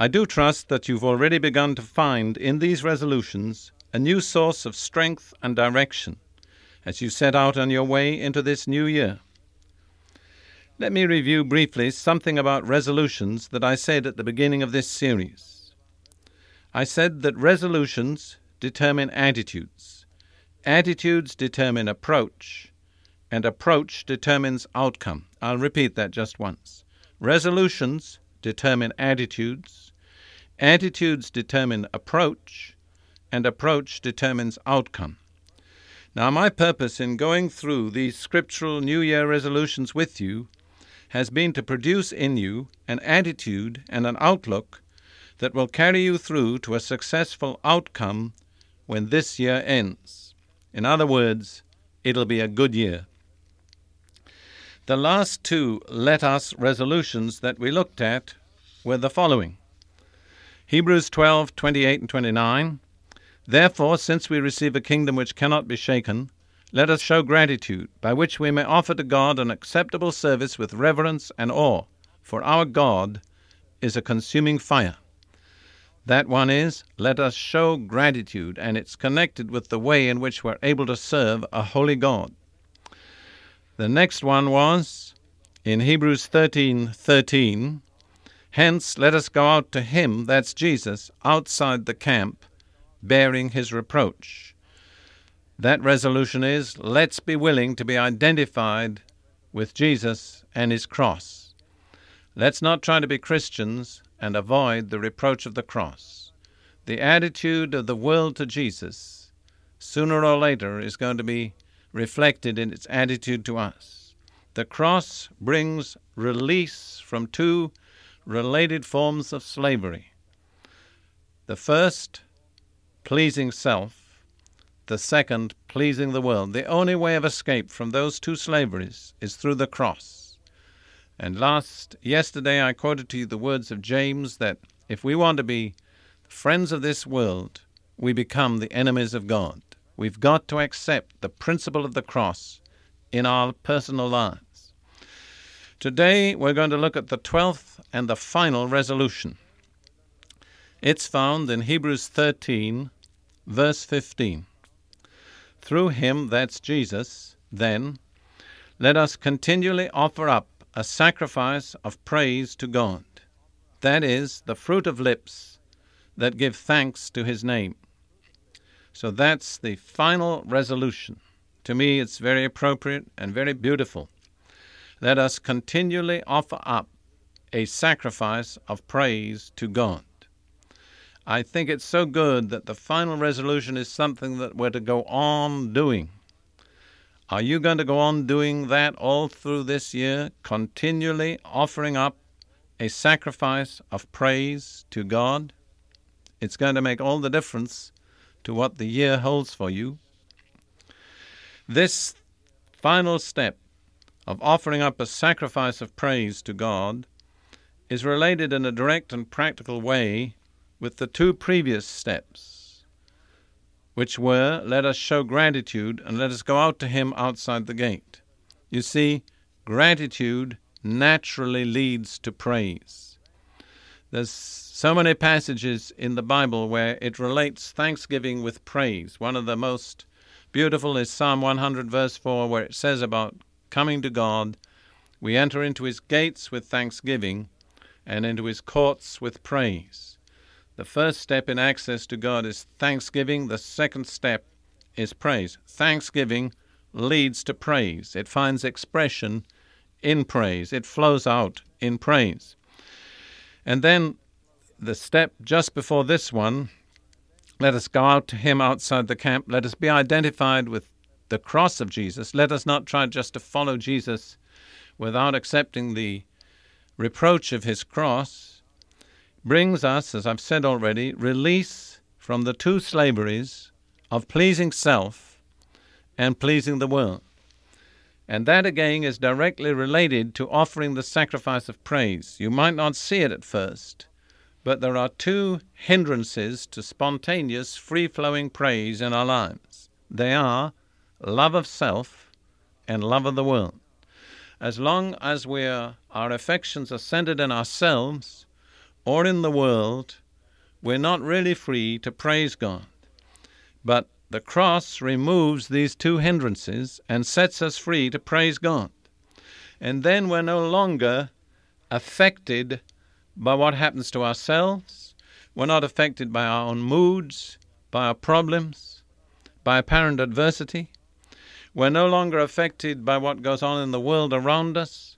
I do trust that you've already begun to find in these resolutions a new source of strength and direction as you set out on your way into this new year. Let me review briefly something about resolutions that I said at the beginning of this series. I said that resolutions determine attitudes, attitudes determine approach, and approach determines outcome. I'll repeat that just once. Resolutions determine attitudes, attitudes determine approach, and approach determines outcome. Now, my purpose in going through these scriptural New Year resolutions with you has been to produce in you an attitude and an outlook that will carry you through to a successful outcome when this year ends. In other words, it'll be a good year. The last two let us resolutions that we looked at were the following Hebrews 12 28 and 29. Therefore, since we receive a kingdom which cannot be shaken, let us show gratitude, by which we may offer to God an acceptable service with reverence and awe, for our God is a consuming fire. That one is, let us show gratitude, and it's connected with the way in which we're able to serve a holy God. The next one was in Hebrews 13 13. Hence, let us go out to him, that's Jesus, outside the camp, bearing his reproach. That resolution is let's be willing to be identified with Jesus and his cross. Let's not try to be Christians and avoid the reproach of the cross. The attitude of the world to Jesus, sooner or later, is going to be reflected in its attitude to us. The cross brings release from two related forms of slavery. The first, pleasing self, the second, pleasing the world. The only way of escape from those two slaveries is through the cross. And last, yesterday, I quoted to you the words of James that if we want to be friends of this world, we become the enemies of God. We've got to accept the principle of the cross in our personal lives. Today, we're going to look at the 12th and the final resolution. It's found in Hebrews 13, verse 15. Through him, that's Jesus, then, let us continually offer up a sacrifice of praise to God. That is, the fruit of lips that give thanks to his name. So that's the final resolution. To me, it's very appropriate and very beautiful. Let us continually offer up a sacrifice of praise to God. I think it's so good that the final resolution is something that we're to go on doing. Are you going to go on doing that all through this year, continually offering up a sacrifice of praise to God? It's going to make all the difference to what the year holds for you. This final step of offering up a sacrifice of praise to God is related in a direct and practical way with the two previous steps, which were let us show gratitude and let us go out to Him outside the gate. You see, gratitude naturally leads to praise. There's so many passages in the Bible where it relates thanksgiving with praise. One of the most beautiful is Psalm 100, verse 4, where it says about coming to God, we enter into his gates with thanksgiving and into his courts with praise. The first step in access to God is thanksgiving, the second step is praise. Thanksgiving leads to praise, it finds expression in praise, it flows out in praise. And then the step just before this one, let us go out to him outside the camp. Let us be identified with the cross of Jesus. Let us not try just to follow Jesus without accepting the reproach of his cross brings us, as I've said already, release from the two slaveries of pleasing self and pleasing the world. And that again is directly related to offering the sacrifice of praise. You might not see it at first, but there are two hindrances to spontaneous, free flowing praise in our lives. They are love of self and love of the world. As long as we're, our affections are centered in ourselves or in the world, we're not really free to praise God. But the cross removes these two hindrances and sets us free to praise God. And then we're no longer affected by what happens to ourselves. We're not affected by our own moods, by our problems, by apparent adversity. We're no longer affected by what goes on in the world around us.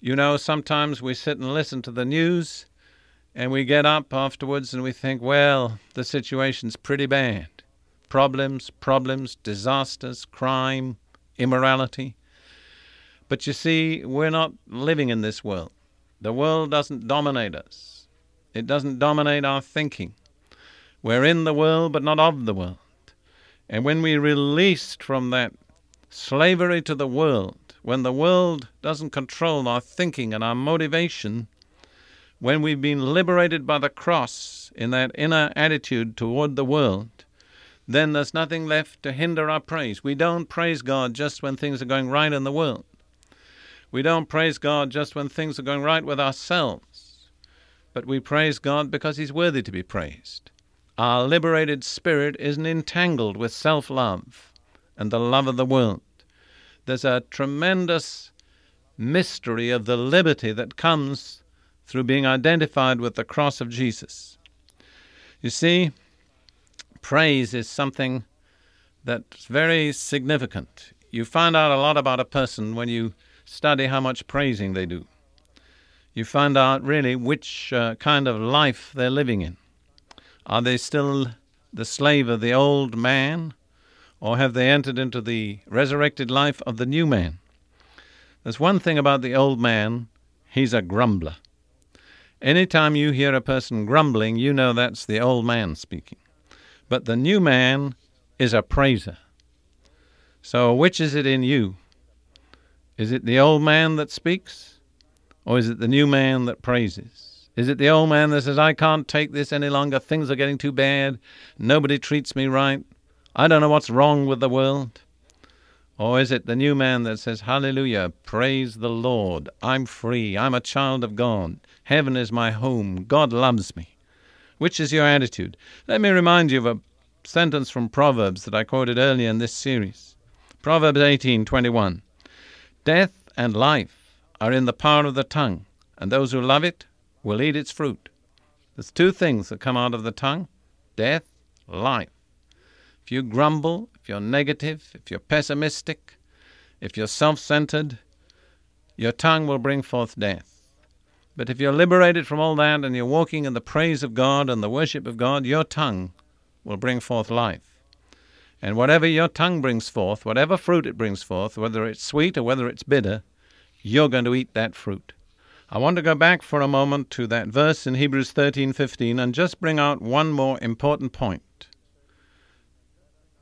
You know, sometimes we sit and listen to the news and we get up afterwards and we think, well, the situation's pretty bad problems, problems, disasters, crime, immorality. But you see, we're not living in this world. The world doesn't dominate us, it doesn't dominate our thinking. We're in the world, but not of the world. And when we're released from that slavery to the world, when the world doesn't control our thinking and our motivation, when we've been liberated by the cross in that inner attitude toward the world, then there's nothing left to hinder our praise. We don't praise God just when things are going right in the world. We don't praise God just when things are going right with ourselves. But we praise God because He's worthy to be praised. Our liberated spirit isn't entangled with self love and the love of the world. There's a tremendous mystery of the liberty that comes through being identified with the cross of Jesus. You see, praise is something that's very significant. You find out a lot about a person when you study how much praising they do. You find out really which uh, kind of life they're living in. Are they still the slave of the old man, or have they entered into the resurrected life of the new man? There's one thing about the old man he's a grumbler. Anytime you hear a person grumbling, you know that's the old man speaking. But the new man is a praiser. So, which is it in you? Is it the old man that speaks? Or is it the new man that praises? Is it the old man that says, I can't take this any longer, things are getting too bad, nobody treats me right, I don't know what's wrong with the world? Or is it the new man that says, Hallelujah, praise the Lord, I'm free, I'm a child of God, heaven is my home, God loves me? Which is your attitude? Let me remind you of a sentence from Proverbs that I quoted earlier in this series. Proverbs 18:21. Death and life are in the power of the tongue, and those who love it will eat its fruit. There's two things that come out of the tongue: death, life. If you grumble, if you're negative, if you're pessimistic, if you're self-centered, your tongue will bring forth death. But if you're liberated from all that and you're walking in the praise of God and the worship of God, your tongue will bring forth life. And whatever your tongue brings forth, whatever fruit it brings forth, whether it's sweet or whether it's bitter, you're going to eat that fruit. I want to go back for a moment to that verse in Hebrews 13:15 and just bring out one more important point.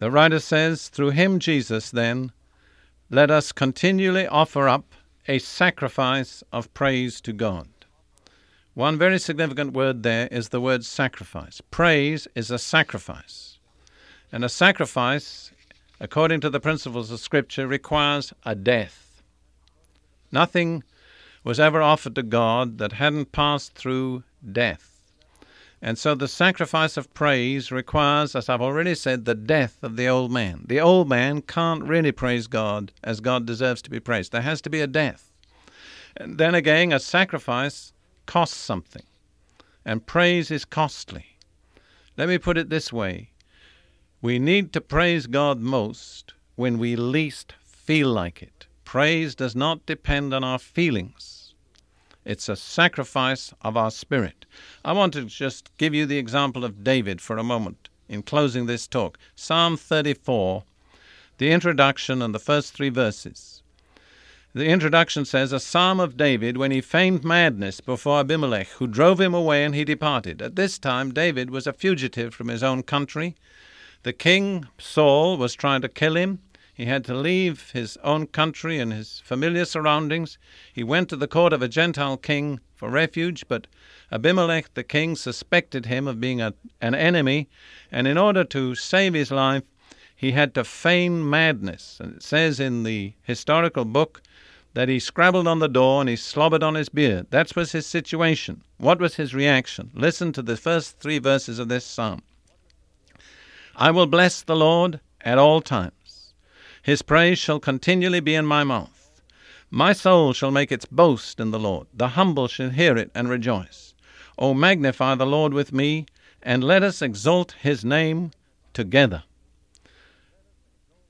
The writer says, "Through him Jesus then let us continually offer up a sacrifice of praise to God." One very significant word there is the word sacrifice. Praise is a sacrifice. And a sacrifice, according to the principles of Scripture, requires a death. Nothing was ever offered to God that hadn't passed through death. And so the sacrifice of praise requires, as I've already said, the death of the old man. The old man can't really praise God as God deserves to be praised. There has to be a death. And then again, a sacrifice costs something, and praise is costly. Let me put it this way we need to praise God most when we least feel like it. Praise does not depend on our feelings. It's a sacrifice of our spirit. I want to just give you the example of David for a moment in closing this talk. Psalm 34, the introduction and the first three verses. The introduction says, A psalm of David when he feigned madness before Abimelech, who drove him away and he departed. At this time, David was a fugitive from his own country. The king, Saul, was trying to kill him. He had to leave his own country and his familiar surroundings. He went to the court of a Gentile king for refuge, but Abimelech, the king, suspected him of being a, an enemy, and in order to save his life, he had to feign madness. And it says in the historical book that he scrabbled on the door and he slobbered on his beard. That was his situation. What was his reaction? Listen to the first three verses of this psalm. I will bless the Lord at all times. His praise shall continually be in my mouth. My soul shall make its boast in the Lord. The humble shall hear it and rejoice. O magnify the Lord with me, and let us exalt his name together.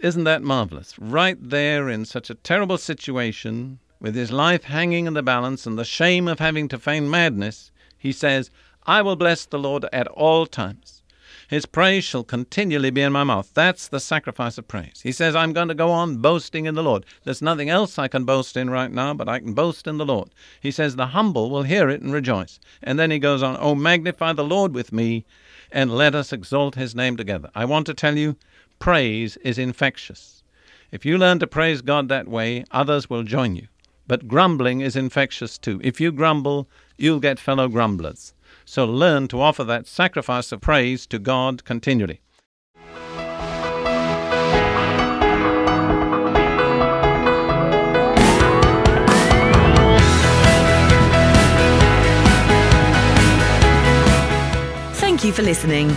Isn't that marvelous? Right there in such a terrible situation, with his life hanging in the balance and the shame of having to feign madness, he says, I will bless the Lord at all times. His praise shall continually be in my mouth. That's the sacrifice of praise. He says, I'm going to go on boasting in the Lord. There's nothing else I can boast in right now, but I can boast in the Lord. He says, The humble will hear it and rejoice. And then he goes on, Oh, magnify the Lord with me, and let us exalt his name together. I want to tell you, praise is infectious. If you learn to praise God that way, others will join you. But grumbling is infectious too. If you grumble, you'll get fellow grumblers. So learn to offer that sacrifice of praise to God continually. Thank you for listening.